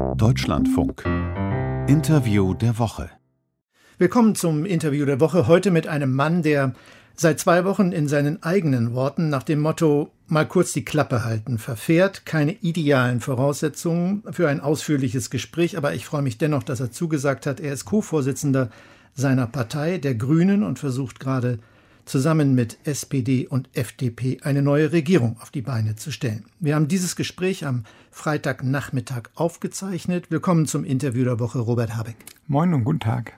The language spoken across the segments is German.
Deutschlandfunk. Interview der Woche. Willkommen zum Interview der Woche. Heute mit einem Mann, der seit zwei Wochen in seinen eigenen Worten nach dem Motto mal kurz die Klappe halten verfährt. Keine idealen Voraussetzungen für ein ausführliches Gespräch, aber ich freue mich dennoch, dass er zugesagt hat. Er ist Co-Vorsitzender seiner Partei, der Grünen, und versucht gerade zusammen mit SPD und FDP eine neue Regierung auf die Beine zu stellen. Wir haben dieses Gespräch am Freitagnachmittag aufgezeichnet. Willkommen zum Interview der Woche, Robert Habeck. Moin und guten Tag.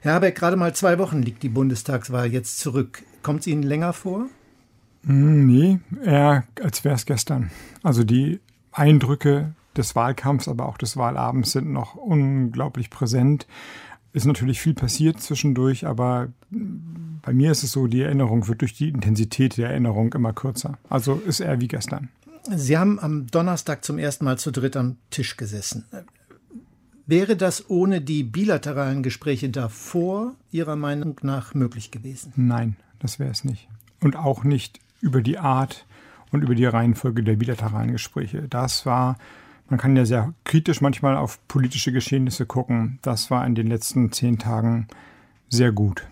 Herr Habeck, gerade mal zwei Wochen liegt die Bundestagswahl jetzt zurück. Kommt es Ihnen länger vor? Hm, nee, eher als wäre es gestern. Also die Eindrücke des Wahlkampfs, aber auch des Wahlabends sind noch unglaublich präsent. Ist natürlich viel passiert zwischendurch, aber bei mir ist es so, die Erinnerung wird durch die Intensität der Erinnerung immer kürzer. Also ist eher wie gestern. Sie haben am Donnerstag zum ersten Mal zu dritt am Tisch gesessen. Wäre das ohne die bilateralen Gespräche davor Ihrer Meinung nach möglich gewesen? Nein, das wäre es nicht. Und auch nicht über die Art und über die Reihenfolge der bilateralen Gespräche. Das war, man kann ja sehr kritisch manchmal auf politische Geschehnisse gucken. Das war in den letzten zehn Tagen sehr gut.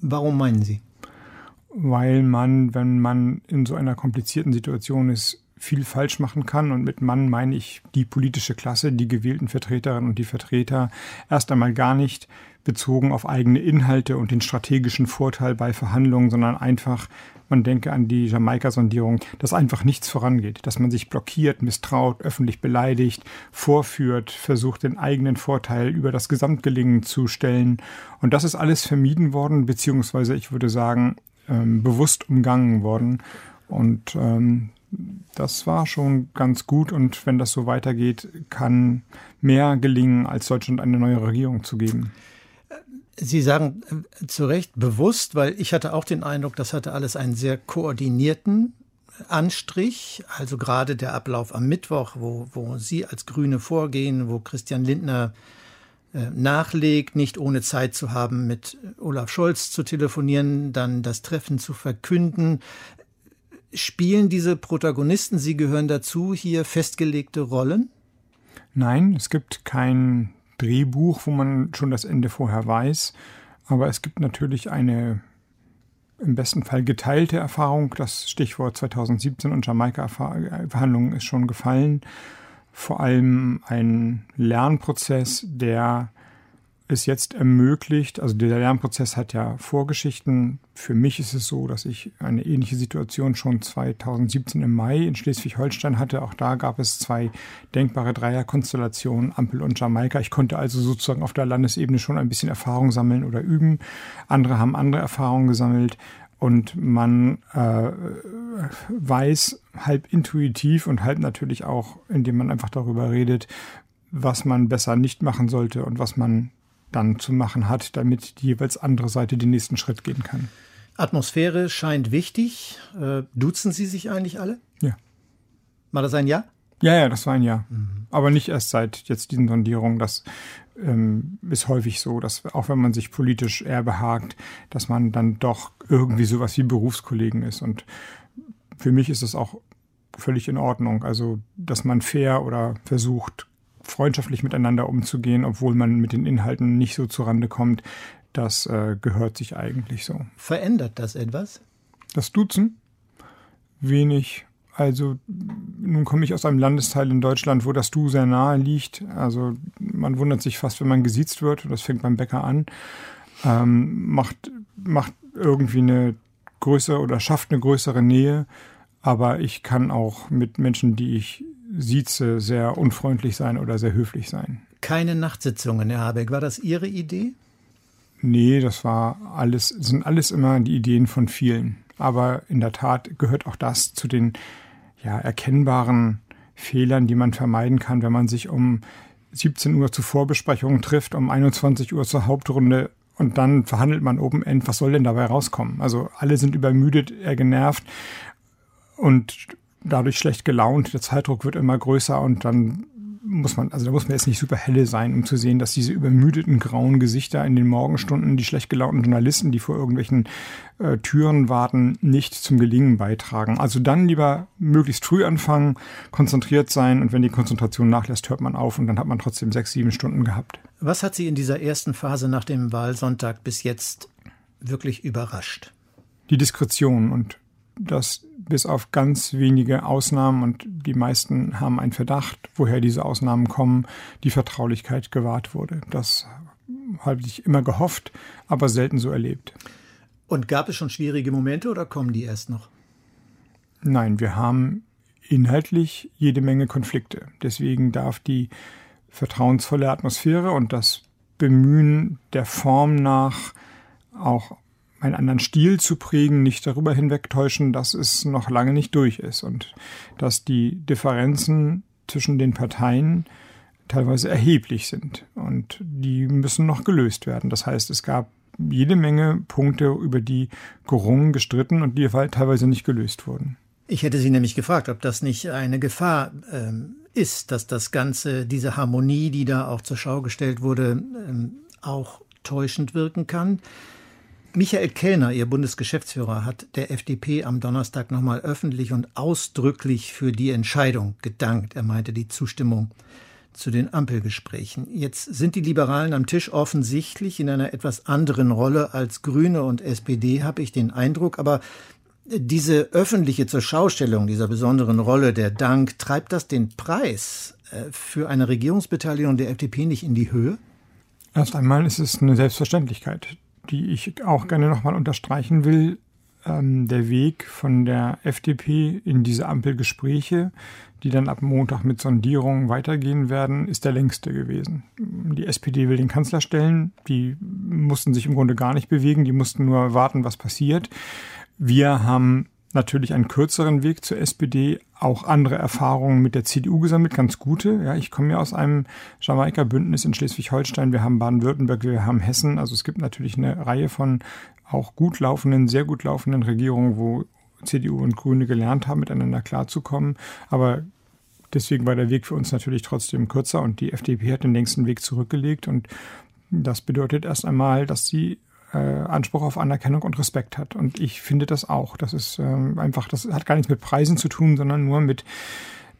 Warum meinen Sie? Weil man, wenn man in so einer komplizierten Situation ist, viel falsch machen kann. Und mit Mann meine ich die politische Klasse, die gewählten Vertreterinnen und die Vertreter erst einmal gar nicht bezogen auf eigene Inhalte und den strategischen Vorteil bei Verhandlungen, sondern einfach, man denke an die Jamaika-Sondierung, dass einfach nichts vorangeht, dass man sich blockiert, misstraut, öffentlich beleidigt, vorführt, versucht, den eigenen Vorteil über das Gesamtgelingen zu stellen. Und das ist alles vermieden worden, beziehungsweise ich würde sagen, ähm, bewusst umgangen worden. Und ähm, das war schon ganz gut und wenn das so weitergeht, kann mehr gelingen, als Deutschland eine neue Regierung zu geben. Sie sagen äh, zu Recht bewusst, weil ich hatte auch den Eindruck, das hatte alles einen sehr koordinierten Anstrich, also gerade der Ablauf am Mittwoch, wo, wo Sie als Grüne vorgehen, wo Christian Lindner äh, nachlegt, nicht ohne Zeit zu haben, mit Olaf Scholz zu telefonieren, dann das Treffen zu verkünden, Spielen diese Protagonisten, Sie gehören dazu, hier festgelegte Rollen? Nein, es gibt kein Drehbuch, wo man schon das Ende vorher weiß. Aber es gibt natürlich eine im besten Fall geteilte Erfahrung. Das Stichwort 2017 und Jamaika-Verhandlungen ist schon gefallen. Vor allem ein Lernprozess, der es jetzt ermöglicht, also der Lernprozess hat ja Vorgeschichten. Für mich ist es so, dass ich eine ähnliche Situation schon 2017 im Mai in Schleswig-Holstein hatte. Auch da gab es zwei denkbare Dreierkonstellationen, Ampel und Jamaika. Ich konnte also sozusagen auf der Landesebene schon ein bisschen Erfahrung sammeln oder üben. Andere haben andere Erfahrungen gesammelt. Und man äh, weiß halb intuitiv und halb natürlich auch, indem man einfach darüber redet, was man besser nicht machen sollte und was man dann zu machen hat, damit die jeweils andere Seite den nächsten Schritt gehen kann. Atmosphäre scheint wichtig. Äh, duzen Sie sich eigentlich alle? Ja. War das ein Ja? Ja, ja, das war ein Ja. Mhm. Aber nicht erst seit jetzt diesen Sondierungen. Das ähm, ist häufig so, dass auch wenn man sich politisch eher behagt, dass man dann doch irgendwie sowas wie Berufskollegen ist. Und für mich ist es auch völlig in Ordnung. Also, dass man fair oder versucht, freundschaftlich miteinander umzugehen, obwohl man mit den Inhalten nicht so zurande kommt, das äh, gehört sich eigentlich so. Verändert das etwas? Das Duzen? Wenig. Also nun komme ich aus einem Landesteil in Deutschland, wo das Du sehr nahe liegt. Also man wundert sich fast, wenn man gesiezt wird. Das fängt beim Bäcker an. Ähm, macht, macht irgendwie eine größere oder schafft eine größere Nähe. Aber ich kann auch mit Menschen, die ich sieze, sehr unfreundlich sein oder sehr höflich sein. Keine Nachtsitzungen, Herr Habeck. War das Ihre Idee? Nee, das war alles, sind alles immer die Ideen von vielen. Aber in der Tat gehört auch das zu den ja, erkennbaren Fehlern, die man vermeiden kann, wenn man sich um 17 Uhr zur Vorbesprechung trifft, um 21 Uhr zur Hauptrunde und dann verhandelt man Open End. Was soll denn dabei rauskommen? Also alle sind übermüdet, eher genervt und dadurch schlecht gelaunt, der Zeitdruck wird immer größer und dann muss man, also da muss man jetzt nicht super helle sein, um zu sehen, dass diese übermüdeten grauen Gesichter in den Morgenstunden, die schlecht gelaunten Journalisten, die vor irgendwelchen äh, Türen warten, nicht zum Gelingen beitragen. Also dann lieber möglichst früh anfangen, konzentriert sein und wenn die Konzentration nachlässt, hört man auf und dann hat man trotzdem sechs, sieben Stunden gehabt. Was hat Sie in dieser ersten Phase nach dem Wahlsonntag bis jetzt wirklich überrascht? Die Diskretion und das bis auf ganz wenige Ausnahmen und die meisten haben einen Verdacht, woher diese Ausnahmen kommen, die Vertraulichkeit gewahrt wurde. Das habe ich immer gehofft, aber selten so erlebt. Und gab es schon schwierige Momente oder kommen die erst noch? Nein, wir haben inhaltlich jede Menge Konflikte. Deswegen darf die vertrauensvolle Atmosphäre und das Bemühen der Form nach auch einen anderen Stil zu prägen, nicht darüber hinwegtäuschen, dass es noch lange nicht durch ist und dass die Differenzen zwischen den Parteien teilweise erheblich sind und die müssen noch gelöst werden. Das heißt, es gab jede Menge Punkte, über die gerungen, gestritten und die teilweise nicht gelöst wurden. Ich hätte Sie nämlich gefragt, ob das nicht eine Gefahr ähm, ist, dass das Ganze, diese Harmonie, die da auch zur Schau gestellt wurde, ähm, auch täuschend wirken kann. Michael Kellner, Ihr Bundesgeschäftsführer, hat der FDP am Donnerstag nochmal öffentlich und ausdrücklich für die Entscheidung gedankt. Er meinte die Zustimmung zu den Ampelgesprächen. Jetzt sind die Liberalen am Tisch offensichtlich in einer etwas anderen Rolle als Grüne und SPD, habe ich den Eindruck. Aber diese öffentliche Zurschaustellung dieser besonderen Rolle, der Dank, treibt das den Preis äh, für eine Regierungsbeteiligung der FDP nicht in die Höhe? Erst einmal ist es eine Selbstverständlichkeit die ich auch gerne nochmal unterstreichen will. Ähm, der Weg von der FDP in diese Ampelgespräche, die dann ab Montag mit Sondierungen weitergehen werden, ist der längste gewesen. Die SPD will den Kanzler stellen. Die mussten sich im Grunde gar nicht bewegen. Die mussten nur warten, was passiert. Wir haben natürlich einen kürzeren Weg zur SPD, auch andere Erfahrungen mit der CDU gesammelt, ganz gute. Ja, ich komme ja aus einem Jamaika-Bündnis in Schleswig-Holstein. Wir haben Baden-Württemberg, wir haben Hessen. Also es gibt natürlich eine Reihe von auch gut laufenden, sehr gut laufenden Regierungen, wo CDU und Grüne gelernt haben, miteinander klarzukommen. Aber deswegen war der Weg für uns natürlich trotzdem kürzer und die FDP hat den längsten Weg zurückgelegt und das bedeutet erst einmal, dass sie äh, Anspruch auf Anerkennung und Respekt hat. Und ich finde das auch. Das ist ähm, einfach, das hat gar nichts mit Preisen zu tun, sondern nur mit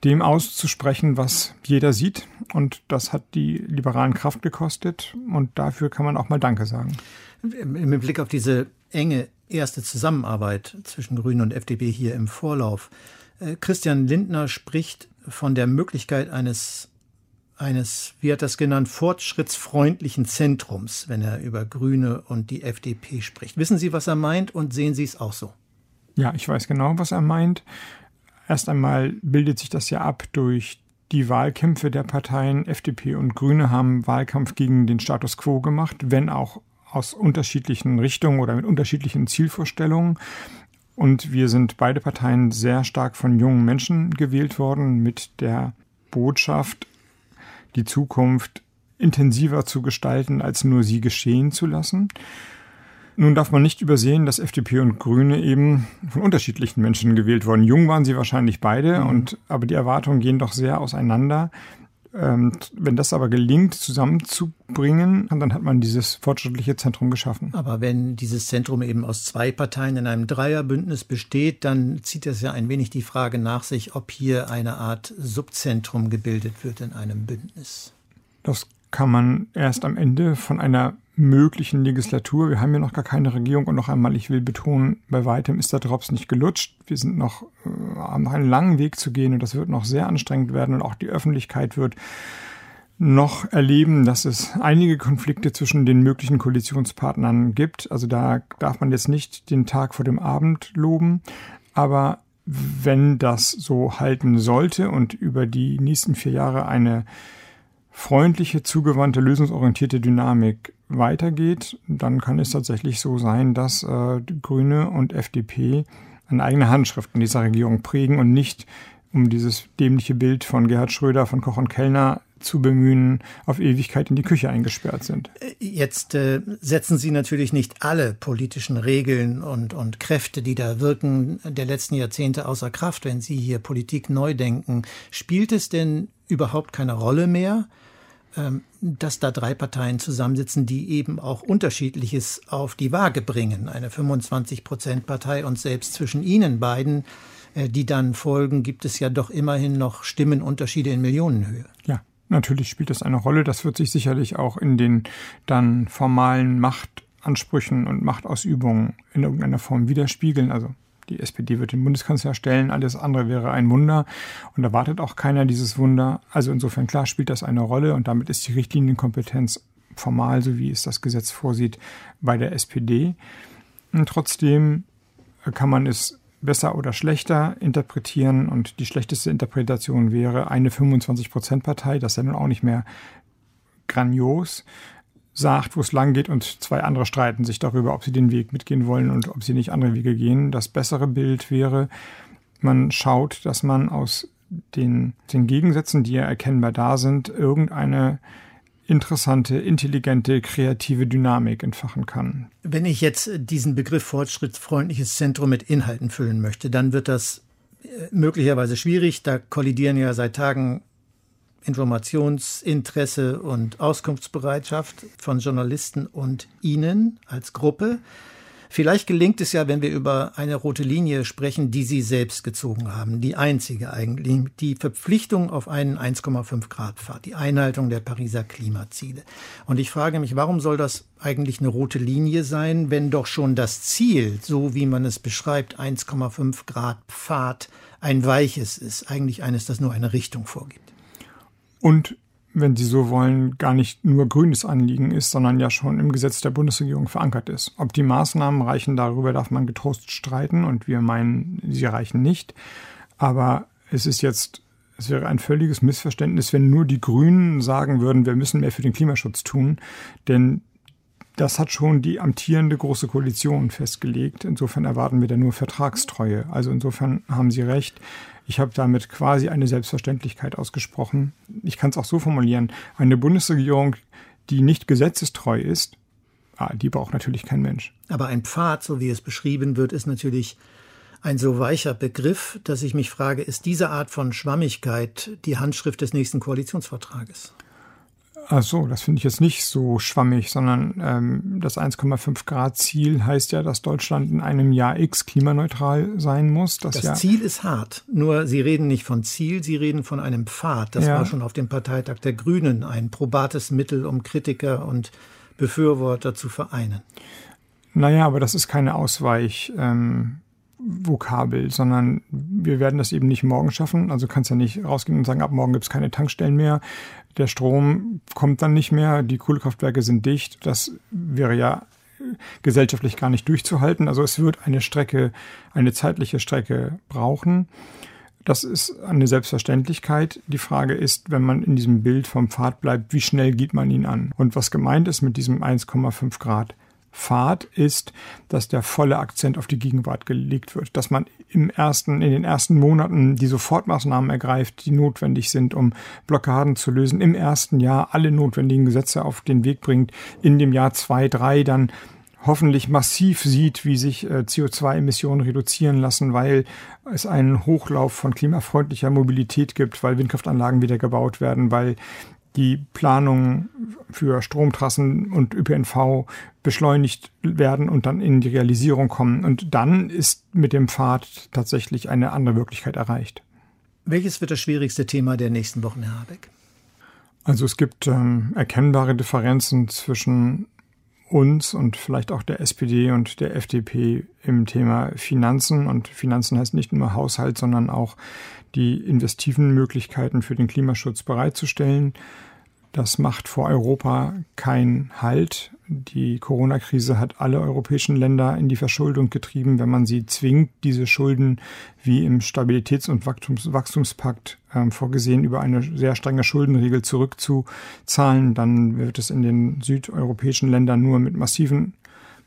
dem auszusprechen, was jeder sieht. Und das hat die liberalen Kraft gekostet. Und dafür kann man auch mal Danke sagen. Mit Blick auf diese enge erste Zusammenarbeit zwischen Grünen und FDP hier im Vorlauf. Äh, Christian Lindner spricht von der Möglichkeit eines eines, wie hat das genannt, fortschrittsfreundlichen Zentrums, wenn er über Grüne und die FDP spricht. Wissen Sie, was er meint und sehen Sie es auch so? Ja, ich weiß genau, was er meint. Erst einmal bildet sich das ja ab durch die Wahlkämpfe der Parteien. FDP und Grüne haben Wahlkampf gegen den Status quo gemacht, wenn auch aus unterschiedlichen Richtungen oder mit unterschiedlichen Zielvorstellungen. Und wir sind beide Parteien sehr stark von jungen Menschen gewählt worden mit der Botschaft, die Zukunft intensiver zu gestalten, als nur sie geschehen zu lassen. Nun darf man nicht übersehen, dass FDP und Grüne eben von unterschiedlichen Menschen gewählt wurden. Jung waren sie wahrscheinlich beide, mhm. und, aber die Erwartungen gehen doch sehr auseinander. Ähm, wenn das aber gelingt, zusammenzubringen, dann hat man dieses fortschrittliche Zentrum geschaffen. Aber wenn dieses Zentrum eben aus zwei Parteien in einem Dreierbündnis besteht, dann zieht das ja ein wenig die Frage nach sich, ob hier eine Art Subzentrum gebildet wird in einem Bündnis. Das kann man erst am Ende von einer möglichen Legislatur. Wir haben ja noch gar keine Regierung und noch einmal, ich will betonen, bei weitem ist der Drops nicht gelutscht. Wir sind noch, äh, haben noch einen langen Weg zu gehen und das wird noch sehr anstrengend werden und auch die Öffentlichkeit wird noch erleben, dass es einige Konflikte zwischen den möglichen Koalitionspartnern gibt. Also da darf man jetzt nicht den Tag vor dem Abend loben, aber wenn das so halten sollte und über die nächsten vier Jahre eine freundliche, zugewandte, lösungsorientierte Dynamik weitergeht, dann kann es tatsächlich so sein, dass äh, Grüne und FDP eine eigene Handschrift in dieser Regierung prägen und nicht um dieses dämliche Bild von Gerhard Schröder von Koch und Kellner zu bemühen, auf Ewigkeit in die Küche eingesperrt sind. Jetzt äh, setzen Sie natürlich nicht alle politischen Regeln und, und Kräfte, die da wirken, der letzten Jahrzehnte außer Kraft, wenn Sie hier Politik neu denken. Spielt es denn überhaupt keine Rolle mehr, dass da drei Parteien zusammensitzen, die eben auch Unterschiedliches auf die Waage bringen. Eine 25-Prozent-Partei und selbst zwischen ihnen beiden, äh, die dann folgen, gibt es ja doch immerhin noch Stimmenunterschiede in Millionenhöhe. Ja. Natürlich spielt das eine Rolle. Das wird sich sicherlich auch in den dann formalen Machtansprüchen und Machtausübungen in irgendeiner Form widerspiegeln. Also die SPD wird den Bundeskanzler stellen, alles andere wäre ein Wunder und erwartet auch keiner dieses Wunder. Also insofern klar spielt das eine Rolle und damit ist die Richtlinienkompetenz formal, so wie es das Gesetz vorsieht, bei der SPD. Und trotzdem kann man es besser oder schlechter interpretieren und die schlechteste Interpretation wäre eine 25-Prozent-Partei, das ist ja nun auch nicht mehr grandios, sagt, wo es lang geht und zwei andere streiten sich darüber, ob sie den Weg mitgehen wollen und ob sie nicht andere Wege gehen. Das bessere Bild wäre, man schaut, dass man aus den, den Gegensätzen, die ja erkennbar da sind, irgendeine interessante, intelligente, kreative Dynamik entfachen kann. Wenn ich jetzt diesen Begriff fortschrittsfreundliches Zentrum mit Inhalten füllen möchte, dann wird das äh, möglicherweise schwierig. Da kollidieren ja seit Tagen Informationsinteresse und Auskunftsbereitschaft von Journalisten und Ihnen als Gruppe. Vielleicht gelingt es ja, wenn wir über eine rote Linie sprechen, die Sie selbst gezogen haben, die einzige eigentlich, die Verpflichtung auf einen 1,5 Grad Pfad, die Einhaltung der Pariser Klimaziele. Und ich frage mich, warum soll das eigentlich eine rote Linie sein, wenn doch schon das Ziel, so wie man es beschreibt, 1,5 Grad Pfad, ein weiches ist, eigentlich eines, das nur eine Richtung vorgibt? Und wenn Sie so wollen, gar nicht nur grünes Anliegen ist, sondern ja schon im Gesetz der Bundesregierung verankert ist. Ob die Maßnahmen reichen, darüber darf man getrost streiten und wir meinen, sie reichen nicht. Aber es ist jetzt, es wäre ein völliges Missverständnis, wenn nur die Grünen sagen würden, wir müssen mehr für den Klimaschutz tun, denn das hat schon die amtierende Große Koalition festgelegt. Insofern erwarten wir da nur Vertragstreue. Also insofern haben Sie recht. Ich habe damit quasi eine Selbstverständlichkeit ausgesprochen. Ich kann es auch so formulieren. Eine Bundesregierung, die nicht gesetzestreu ist, ah, die braucht natürlich kein Mensch. Aber ein Pfad, so wie es beschrieben wird, ist natürlich ein so weicher Begriff, dass ich mich frage, ist diese Art von Schwammigkeit die Handschrift des nächsten Koalitionsvertrages? Ach so, das finde ich jetzt nicht so schwammig, sondern ähm, das 1,5 Grad Ziel heißt ja, dass Deutschland in einem Jahr X klimaneutral sein muss. Das, das ja Ziel ist hart. Nur Sie reden nicht von Ziel, Sie reden von einem Pfad. Das ja. war schon auf dem Parteitag der Grünen ein probates Mittel, um Kritiker und Befürworter zu vereinen. Naja, aber das ist keine Ausweich. Ähm, Vokabel, sondern wir werden das eben nicht morgen schaffen. Also kannst ja nicht rausgehen und sagen, ab morgen gibt es keine Tankstellen mehr. Der Strom kommt dann nicht mehr, die Kohlekraftwerke sind dicht. Das wäre ja gesellschaftlich gar nicht durchzuhalten. Also es wird eine Strecke, eine zeitliche Strecke brauchen. Das ist eine Selbstverständlichkeit. Die Frage ist, wenn man in diesem Bild vom Pfad bleibt, wie schnell geht man ihn an? Und was gemeint ist mit diesem 1,5 Grad Pfad ist, dass der volle Akzent auf die Gegenwart gelegt wird, dass man im ersten, in den ersten Monaten die Sofortmaßnahmen ergreift, die notwendig sind, um Blockaden zu lösen, im ersten Jahr alle notwendigen Gesetze auf den Weg bringt, in dem Jahr zwei, drei dann hoffentlich massiv sieht, wie sich äh, CO2-Emissionen reduzieren lassen, weil es einen Hochlauf von klimafreundlicher Mobilität gibt, weil Windkraftanlagen wieder gebaut werden, weil die Planungen für Stromtrassen und ÖPNV beschleunigt werden und dann in die Realisierung kommen. Und dann ist mit dem Pfad tatsächlich eine andere Wirklichkeit erreicht. Welches wird das schwierigste Thema der nächsten Wochen, Herr Habeck? Also es gibt ähm, erkennbare Differenzen zwischen uns und vielleicht auch der SPD und der FDP im Thema Finanzen. Und Finanzen heißt nicht nur Haushalt, sondern auch die investiven Möglichkeiten für den Klimaschutz bereitzustellen. Das macht vor Europa keinen Halt. Die Corona-Krise hat alle europäischen Länder in die Verschuldung getrieben. Wenn man sie zwingt, diese Schulden wie im Stabilitäts- und Wachstumspakt äh, vorgesehen über eine sehr strenge Schuldenregel zurückzuzahlen, dann wird es in den südeuropäischen Ländern nur mit massiven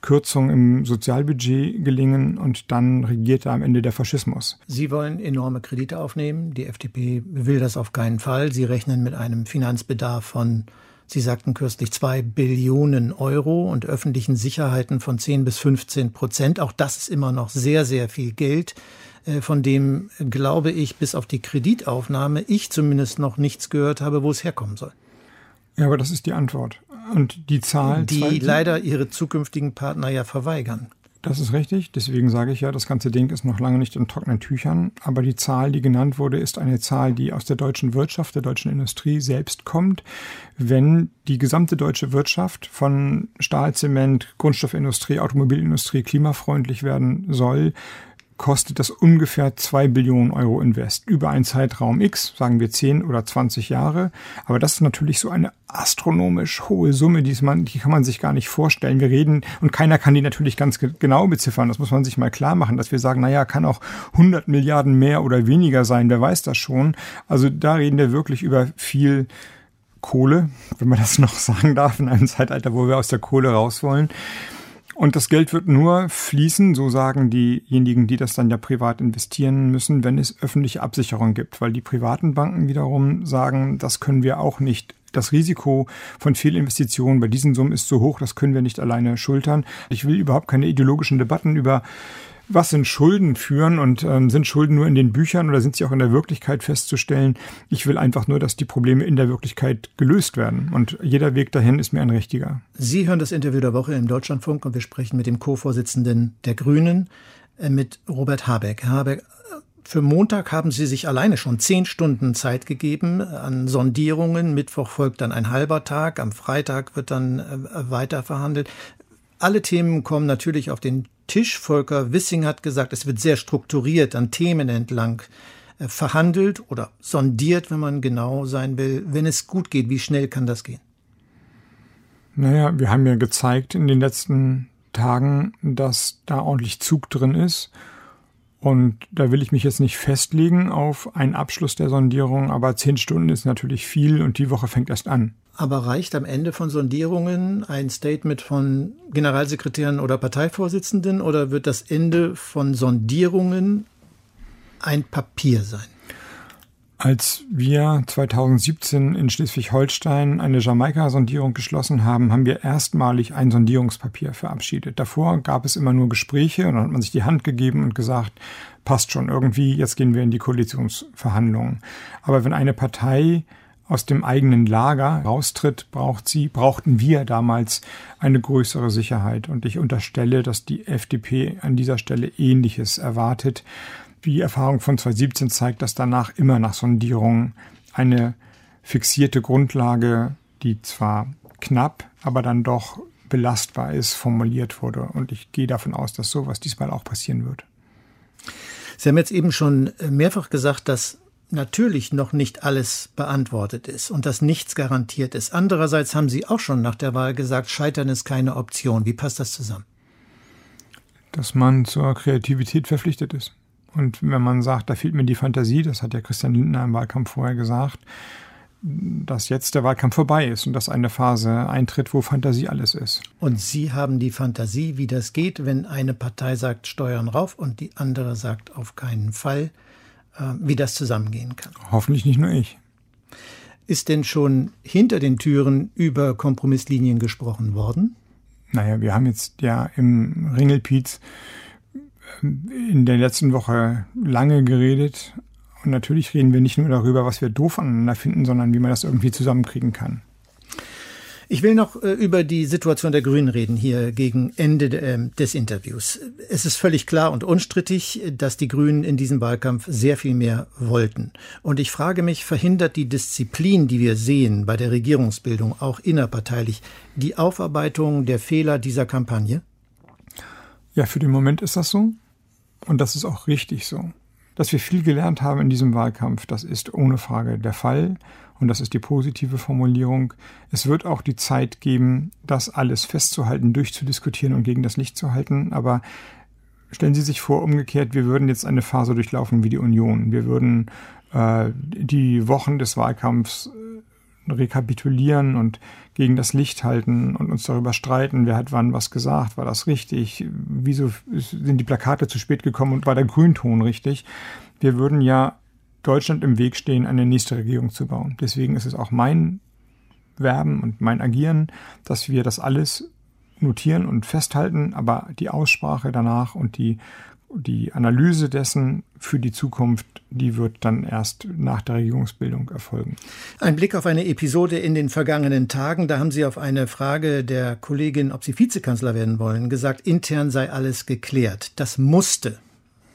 Kürzung im Sozialbudget gelingen und dann regiert da am Ende der Faschismus. Sie wollen enorme Kredite aufnehmen. Die FDP will das auf keinen Fall. Sie rechnen mit einem Finanzbedarf von, Sie sagten kürzlich, zwei Billionen Euro und öffentlichen Sicherheiten von 10 bis 15 Prozent. Auch das ist immer noch sehr, sehr viel Geld. äh, von dem, glaube ich, bis auf die Kreditaufnahme ich zumindest noch nichts gehört habe, wo es herkommen soll. Ja, aber das ist die Antwort. Und die Zahl. Die leider ihre zukünftigen Partner ja verweigern. Das ist richtig. Deswegen sage ich ja, das ganze Ding ist noch lange nicht in trockenen Tüchern. Aber die Zahl, die genannt wurde, ist eine Zahl, die aus der deutschen Wirtschaft, der deutschen Industrie selbst kommt. Wenn die gesamte deutsche Wirtschaft von Stahl, Zement, Grundstoffindustrie, Automobilindustrie klimafreundlich werden soll, kostet das ungefähr zwei Billionen Euro Invest über einen Zeitraum X, sagen wir 10 oder 20 Jahre. Aber das ist natürlich so eine astronomisch hohe Summe, die, man, die kann man sich gar nicht vorstellen. Wir reden, und keiner kann die natürlich ganz genau beziffern. Das muss man sich mal klar machen, dass wir sagen, naja, kann auch 100 Milliarden mehr oder weniger sein, wer weiß das schon. Also da reden wir wirklich über viel Kohle, wenn man das noch sagen darf, in einem Zeitalter, wo wir aus der Kohle raus wollen. Und das Geld wird nur fließen, so sagen diejenigen, die das dann ja privat investieren müssen, wenn es öffentliche Absicherung gibt, weil die privaten Banken wiederum sagen, das können wir auch nicht das Risiko von Fehlinvestitionen bei diesen Summen ist so hoch, das können wir nicht alleine schultern. Ich will überhaupt keine ideologischen Debatten über was sind Schulden führen und ähm, sind Schulden nur in den Büchern oder sind sie auch in der Wirklichkeit festzustellen? Ich will einfach nur, dass die Probleme in der Wirklichkeit gelöst werden und jeder Weg dahin ist mir ein richtiger. Sie hören das Interview der Woche im Deutschlandfunk und wir sprechen mit dem Co-Vorsitzenden der Grünen, äh, mit Robert Habeck. Herr Habeck, für Montag haben Sie sich alleine schon zehn Stunden Zeit gegeben an Sondierungen. Mittwoch folgt dann ein halber Tag. Am Freitag wird dann äh, weiter verhandelt. Alle Themen kommen natürlich auf den Tisch. Volker Wissing hat gesagt, es wird sehr strukturiert an Themen entlang äh, verhandelt oder sondiert, wenn man genau sein will. Wenn es gut geht, wie schnell kann das gehen? Naja, wir haben ja gezeigt in den letzten Tagen, dass da ordentlich Zug drin ist. Und da will ich mich jetzt nicht festlegen auf einen Abschluss der Sondierung, aber zehn Stunden ist natürlich viel und die Woche fängt erst an. Aber reicht am Ende von Sondierungen ein Statement von Generalsekretären oder Parteivorsitzenden oder wird das Ende von Sondierungen ein Papier sein? Als wir 2017 in Schleswig-Holstein eine Jamaika-Sondierung geschlossen haben, haben wir erstmalig ein Sondierungspapier verabschiedet. Davor gab es immer nur Gespräche und dann hat man sich die Hand gegeben und gesagt, passt schon irgendwie, jetzt gehen wir in die Koalitionsverhandlungen. Aber wenn eine Partei aus dem eigenen Lager raustritt, braucht sie, brauchten wir damals eine größere Sicherheit. Und ich unterstelle, dass die FDP an dieser Stelle Ähnliches erwartet. Die Erfahrung von 2017 zeigt, dass danach immer nach Sondierungen eine fixierte Grundlage, die zwar knapp, aber dann doch belastbar ist, formuliert wurde. Und ich gehe davon aus, dass sowas diesmal auch passieren wird. Sie haben jetzt eben schon mehrfach gesagt, dass natürlich noch nicht alles beantwortet ist und dass nichts garantiert ist. Andererseits haben Sie auch schon nach der Wahl gesagt, Scheitern ist keine Option. Wie passt das zusammen? Dass man zur Kreativität verpflichtet ist. Und wenn man sagt, da fehlt mir die Fantasie, das hat ja Christian Lindner im Wahlkampf vorher gesagt, dass jetzt der Wahlkampf vorbei ist und dass eine Phase eintritt, wo Fantasie alles ist. Und Sie haben die Fantasie, wie das geht, wenn eine Partei sagt Steuern rauf und die andere sagt auf keinen Fall. Äh, wie das zusammengehen kann. Hoffentlich nicht nur ich. Ist denn schon hinter den Türen über Kompromisslinien gesprochen worden? Naja, wir haben jetzt ja im Ringelpiez äh, in der letzten Woche lange geredet. Und natürlich reden wir nicht nur darüber, was wir doof aneinander finden, sondern wie man das irgendwie zusammenkriegen kann. Ich will noch äh, über die Situation der Grünen reden hier gegen Ende äh, des Interviews. Es ist völlig klar und unstrittig, dass die Grünen in diesem Wahlkampf sehr viel mehr wollten. Und ich frage mich, verhindert die Disziplin, die wir sehen bei der Regierungsbildung, auch innerparteilich, die Aufarbeitung der Fehler dieser Kampagne? Ja, für den Moment ist das so. Und das ist auch richtig so. Dass wir viel gelernt haben in diesem Wahlkampf, das ist ohne Frage der Fall und das ist die positive Formulierung, es wird auch die Zeit geben, das alles festzuhalten, durchzudiskutieren und gegen das Licht zu halten, aber stellen Sie sich vor, umgekehrt, wir würden jetzt eine Phase durchlaufen wie die Union. Wir würden äh, die Wochen des Wahlkampfs äh, rekapitulieren und gegen das Licht halten und uns darüber streiten, wer hat wann was gesagt, war das richtig, wieso sind die Plakate zu spät gekommen und war der Grünton richtig. Wir würden ja Deutschland im Weg stehen, eine nächste Regierung zu bauen. Deswegen ist es auch mein Werben und mein Agieren, dass wir das alles notieren und festhalten, aber die Aussprache danach und die die Analyse dessen für die Zukunft, die wird dann erst nach der Regierungsbildung erfolgen. Ein Blick auf eine Episode in den vergangenen Tagen, da haben Sie auf eine Frage der Kollegin, ob sie Vizekanzler werden wollen, gesagt, intern sei alles geklärt. Das musste.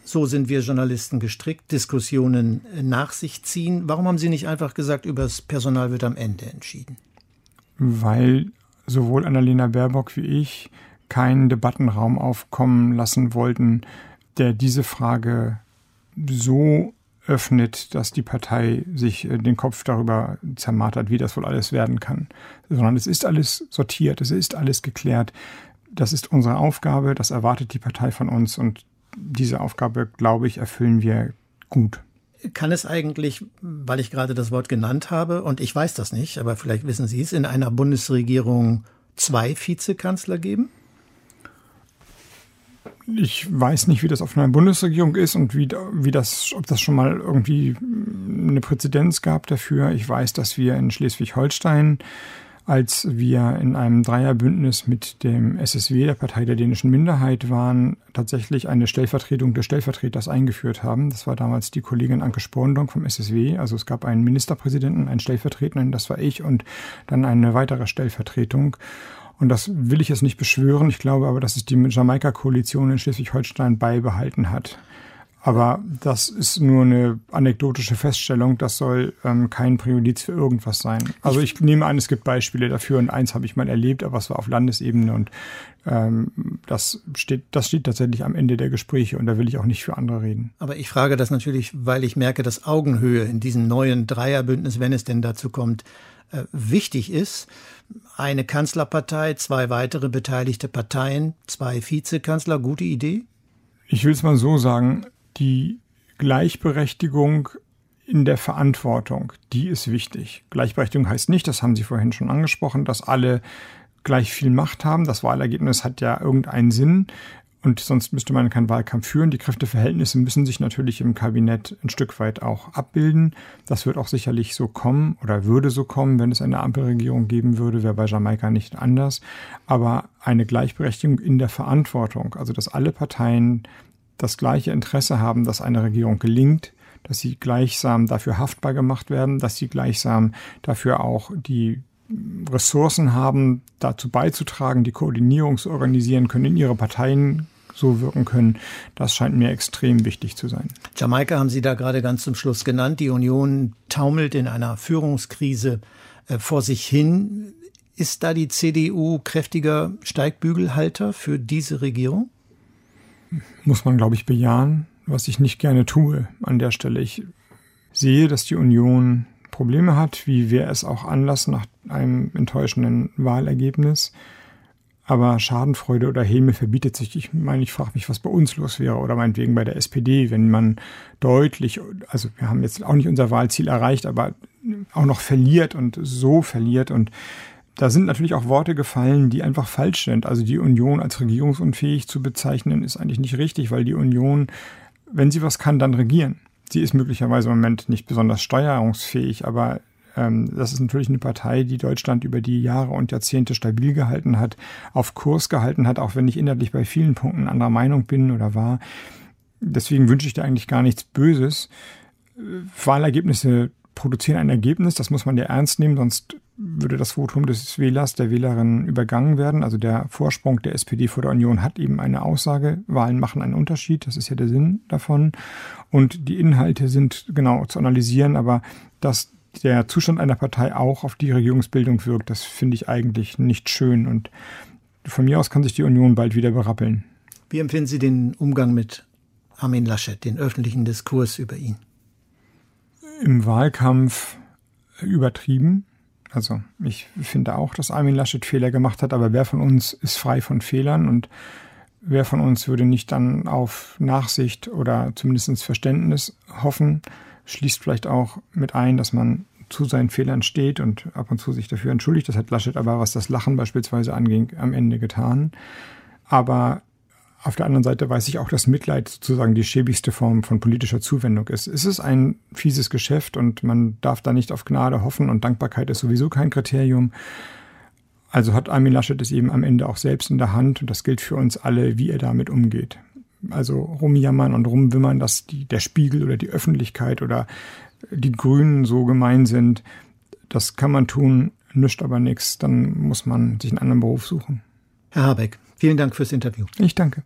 So sind wir Journalisten gestrickt, Diskussionen nach sich ziehen. Warum haben Sie nicht einfach gesagt, über das Personal wird am Ende entschieden? Weil sowohl Annalena Baerbock wie ich keinen Debattenraum aufkommen lassen wollten, der diese Frage so öffnet, dass die Partei sich äh, den Kopf darüber zermartert, wie das wohl alles werden kann. Sondern es ist alles sortiert, es ist alles geklärt. Das ist unsere Aufgabe, das erwartet die Partei von uns und diese Aufgabe, glaube ich, erfüllen wir gut. Kann es eigentlich, weil ich gerade das Wort genannt habe, und ich weiß das nicht, aber vielleicht wissen Sie es, in einer Bundesregierung zwei Vizekanzler geben? Ich weiß nicht, wie das auf einer Bundesregierung ist und wie, wie das, ob das schon mal irgendwie eine Präzedenz gab dafür. Ich weiß, dass wir in Schleswig-Holstein, als wir in einem Dreierbündnis mit dem SSW, der Partei der dänischen Minderheit, waren, tatsächlich eine Stellvertretung des Stellvertreters eingeführt haben. Das war damals die Kollegin Anke Sporndonk vom SSW. Also es gab einen Ministerpräsidenten, einen Stellvertretenden, das war ich, und dann eine weitere Stellvertretung. Und das will ich jetzt nicht beschwören. Ich glaube aber, dass es die Jamaika-Koalition in Schleswig-Holstein beibehalten hat. Aber das ist nur eine anekdotische Feststellung. Das soll ähm, kein Präjudiz für irgendwas sein. Also ich nehme an, es gibt Beispiele dafür und eins habe ich mal erlebt, aber es war auf Landesebene und ähm, das steht, das steht tatsächlich am Ende der Gespräche und da will ich auch nicht für andere reden. Aber ich frage das natürlich, weil ich merke, dass Augenhöhe in diesem neuen Dreierbündnis, wenn es denn dazu kommt, äh, wichtig ist. Eine Kanzlerpartei, zwei weitere beteiligte Parteien, zwei Vizekanzler, gute Idee? Ich will es mal so sagen, die Gleichberechtigung in der Verantwortung, die ist wichtig. Gleichberechtigung heißt nicht, das haben Sie vorhin schon angesprochen, dass alle gleich viel Macht haben. Das Wahlergebnis hat ja irgendeinen Sinn. Und sonst müsste man keinen Wahlkampf führen. Die Kräfteverhältnisse müssen sich natürlich im Kabinett ein Stück weit auch abbilden. Das wird auch sicherlich so kommen oder würde so kommen, wenn es eine Ampelregierung geben würde, wäre bei Jamaika nicht anders. Aber eine Gleichberechtigung in der Verantwortung, also dass alle Parteien das gleiche Interesse haben, dass eine Regierung gelingt, dass sie gleichsam dafür haftbar gemacht werden, dass sie gleichsam dafür auch die Ressourcen haben, dazu beizutragen, die Koordinierung zu organisieren können, in ihre Parteien so wirken können. Das scheint mir extrem wichtig zu sein. Jamaika haben Sie da gerade ganz zum Schluss genannt. Die Union taumelt in einer Führungskrise äh, vor sich hin. Ist da die CDU kräftiger Steigbügelhalter für diese Regierung? Muss man, glaube ich, bejahen, was ich nicht gerne tue an der Stelle. Ich sehe, dass die Union Probleme hat, wie wäre es auch Anlass nach einem enttäuschenden Wahlergebnis. Aber Schadenfreude oder Häme verbietet sich. Ich meine, ich frage mich, was bei uns los wäre oder meinetwegen bei der SPD, wenn man deutlich, also wir haben jetzt auch nicht unser Wahlziel erreicht, aber auch noch verliert und so verliert und da sind natürlich auch Worte gefallen, die einfach falsch sind. Also die Union als regierungsunfähig zu bezeichnen, ist eigentlich nicht richtig, weil die Union, wenn sie was kann, dann regieren. Sie ist möglicherweise im Moment nicht besonders steuerungsfähig, aber ähm, das ist natürlich eine Partei, die Deutschland über die Jahre und Jahrzehnte stabil gehalten hat, auf Kurs gehalten hat, auch wenn ich inhaltlich bei vielen Punkten anderer Meinung bin oder war. Deswegen wünsche ich dir eigentlich gar nichts Böses. Wahlergebnisse produzieren ein Ergebnis, das muss man ja ernst nehmen, sonst würde das Votum des Wählers, der Wählerin übergangen werden. Also der Vorsprung der SPD vor der Union hat eben eine Aussage. Wahlen machen einen Unterschied, das ist ja der Sinn davon. Und die Inhalte sind genau zu analysieren, aber dass der Zustand einer Partei auch auf die Regierungsbildung wirkt, das finde ich eigentlich nicht schön. Und von mir aus kann sich die Union bald wieder berappeln. Wie empfinden Sie den Umgang mit Armin Laschet, den öffentlichen Diskurs über ihn? Im Wahlkampf übertrieben. Also ich finde auch, dass Armin Laschet Fehler gemacht hat, aber wer von uns ist frei von Fehlern und wer von uns würde nicht dann auf Nachsicht oder zumindest Verständnis hoffen? schließt vielleicht auch mit ein, dass man zu seinen Fehlern steht und ab und zu sich dafür entschuldigt. Das hat Laschet aber, was das Lachen beispielsweise anging, am Ende getan. Aber auf der anderen Seite weiß ich auch, dass Mitleid sozusagen die schäbigste Form von politischer Zuwendung ist. Es ist ein fieses Geschäft und man darf da nicht auf Gnade hoffen und Dankbarkeit ist sowieso kein Kriterium. Also hat Armin Laschet es eben am Ende auch selbst in der Hand und das gilt für uns alle, wie er damit umgeht also rumjammern und rumwimmern, dass die, der Spiegel oder die Öffentlichkeit oder die Grünen so gemein sind. Das kann man tun, nischt aber nichts. Dann muss man sich einen anderen Beruf suchen. Herr Habeck, vielen Dank fürs Interview. Ich danke.